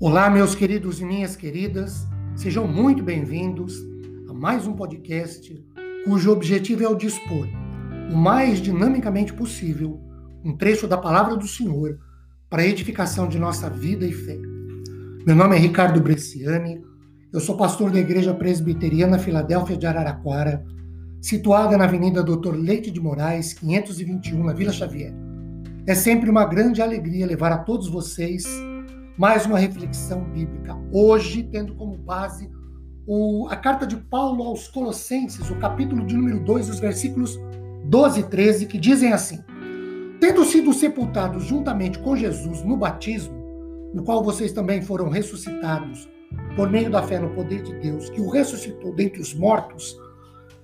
Olá, meus queridos e minhas queridas, sejam muito bem-vindos a mais um podcast cujo objetivo é o dispor o mais dinamicamente possível um trecho da palavra do Senhor para a edificação de nossa vida e fé. Meu nome é Ricardo Bresciani, eu sou pastor da Igreja Presbiteriana Filadélfia de Araraquara, situada na Avenida Doutor Leite de Moraes, 521, na Vila Xavier. É sempre uma grande alegria levar a todos vocês mais uma reflexão bíblica. Hoje, tendo como base o, a carta de Paulo aos Colossenses, o capítulo de número 2, os versículos 12 e 13, que dizem assim: Tendo sido sepultados juntamente com Jesus no batismo, no qual vocês também foram ressuscitados por meio da fé no poder de Deus, que o ressuscitou dentre os mortos.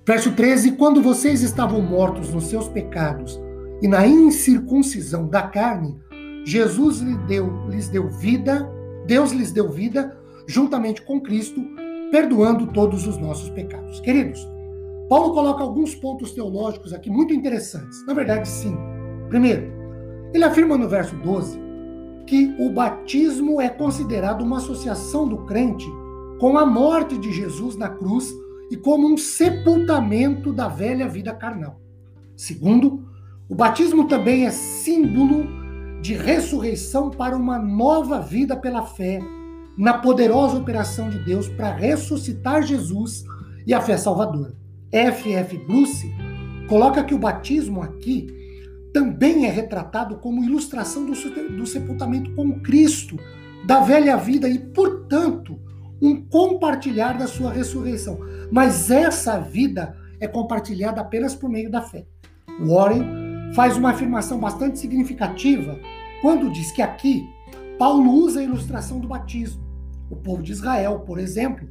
Verso 13: Quando vocês estavam mortos nos seus pecados e na incircuncisão da carne, Jesus lhes deu, lhes deu vida, Deus lhes deu vida juntamente com Cristo, perdoando todos os nossos pecados. Queridos, Paulo coloca alguns pontos teológicos aqui muito interessantes. Na verdade, sim. Primeiro, ele afirma no verso 12 que o batismo é considerado uma associação do crente com a morte de Jesus na cruz e como um sepultamento da velha vida carnal. Segundo, o batismo também é símbolo de ressurreição para uma nova vida pela fé na poderosa operação de Deus para ressuscitar Jesus e a fé salvadora. F. F. Bruce coloca que o batismo aqui também é retratado como ilustração do, do sepultamento com Cristo, da velha vida e, portanto, um compartilhar da sua ressurreição. Mas essa vida é compartilhada apenas por meio da fé. Warren faz uma afirmação bastante significativa quando diz que aqui Paulo usa a ilustração do batismo. O povo de Israel, por exemplo,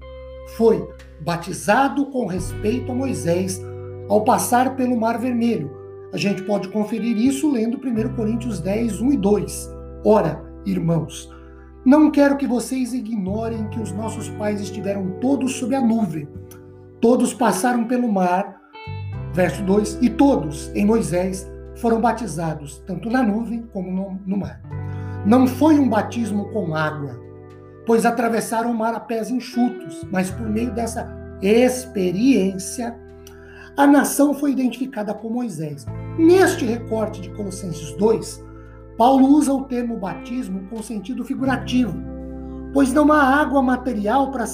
foi batizado com respeito a Moisés ao passar pelo Mar Vermelho. A gente pode conferir isso lendo 1 Coríntios 10, 1 e 2. Ora, irmãos, não quero que vocês ignorem que os nossos pais estiveram todos sob a nuvem. Todos passaram pelo mar, verso 2, e todos, em Moisés, foram batizados tanto na nuvem como no, no mar. Não foi um batismo com água, pois atravessaram o mar a pés enxutos, mas por meio dessa experiência, a nação foi identificada com Moisés. Neste recorte de Colossenses 2, Paulo usa o termo batismo com sentido figurativo, pois não há água material para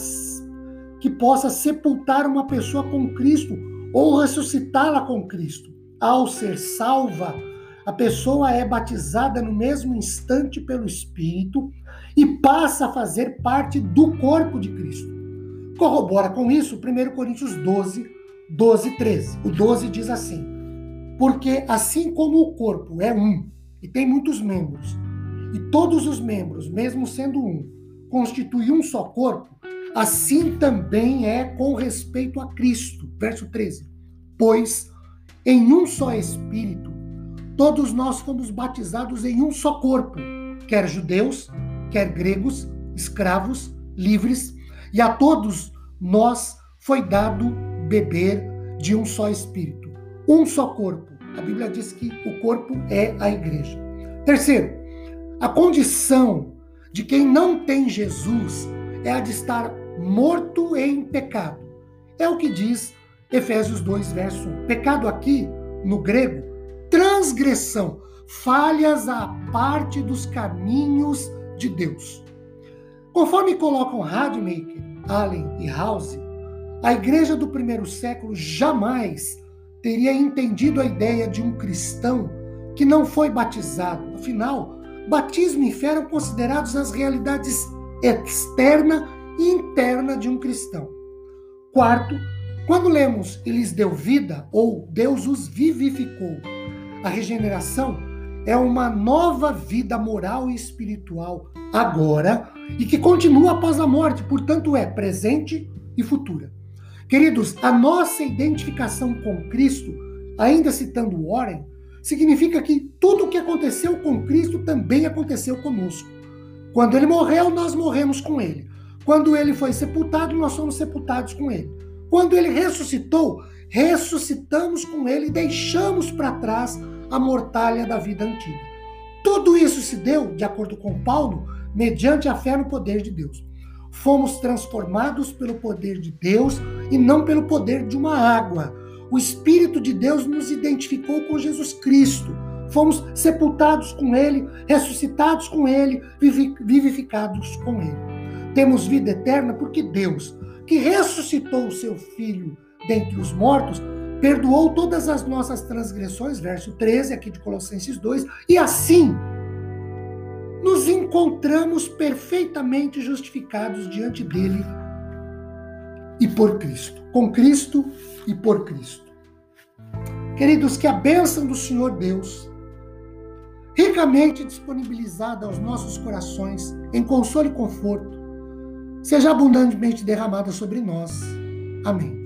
que possa sepultar uma pessoa com Cristo ou ressuscitá-la com Cristo ao ser salva, a pessoa é batizada no mesmo instante pelo Espírito e passa a fazer parte do corpo de Cristo. Corrobora com isso 1 Coríntios 12, 12 e 13. O 12 diz assim: Porque assim como o corpo é um e tem muitos membros, e todos os membros, mesmo sendo um, constituem um só corpo, assim também é com respeito a Cristo. Verso 13. Pois em um só Espírito, todos nós fomos batizados em um só corpo, quer judeus, quer gregos, escravos, livres, e a todos nós foi dado beber de um só Espírito, um só corpo. A Bíblia diz que o corpo é a igreja. Terceiro, a condição de quem não tem Jesus é a de estar morto em pecado. É o que diz Efésios 2, verso 1. Pecado aqui, no grego, transgressão, falhas à parte dos caminhos de Deus. Conforme colocam Radmacher, Allen e House, a igreja do primeiro século jamais teria entendido a ideia de um cristão que não foi batizado. Afinal, batismo e fé eram considerados as realidades externa e interna de um cristão. Quarto, quando lemos e lhes deu vida, ou Deus os vivificou, a regeneração é uma nova vida moral e espiritual agora e que continua após a morte, portanto é presente e futura. Queridos, a nossa identificação com Cristo, ainda citando Warren, significa que tudo o que aconteceu com Cristo também aconteceu conosco. Quando ele morreu, nós morremos com ele. Quando ele foi sepultado, nós somos sepultados com ele. Quando ele ressuscitou, ressuscitamos com ele e deixamos para trás a mortalha da vida antiga. Tudo isso se deu, de acordo com Paulo, mediante a fé no poder de Deus. Fomos transformados pelo poder de Deus e não pelo poder de uma água. O Espírito de Deus nos identificou com Jesus Cristo. Fomos sepultados com Ele, ressuscitados com Ele, vivificados com Ele. Temos vida eterna porque Deus, que ressuscitou o seu Filho dentre os mortos, perdoou todas as nossas transgressões, verso 13 aqui de Colossenses 2, e assim nos encontramos perfeitamente justificados diante dele e por Cristo, com Cristo e por Cristo. Queridos, que a bênção do Senhor Deus, ricamente disponibilizada aos nossos corações, em consolo e conforto, seja abundantemente derramada sobre nós. Amém.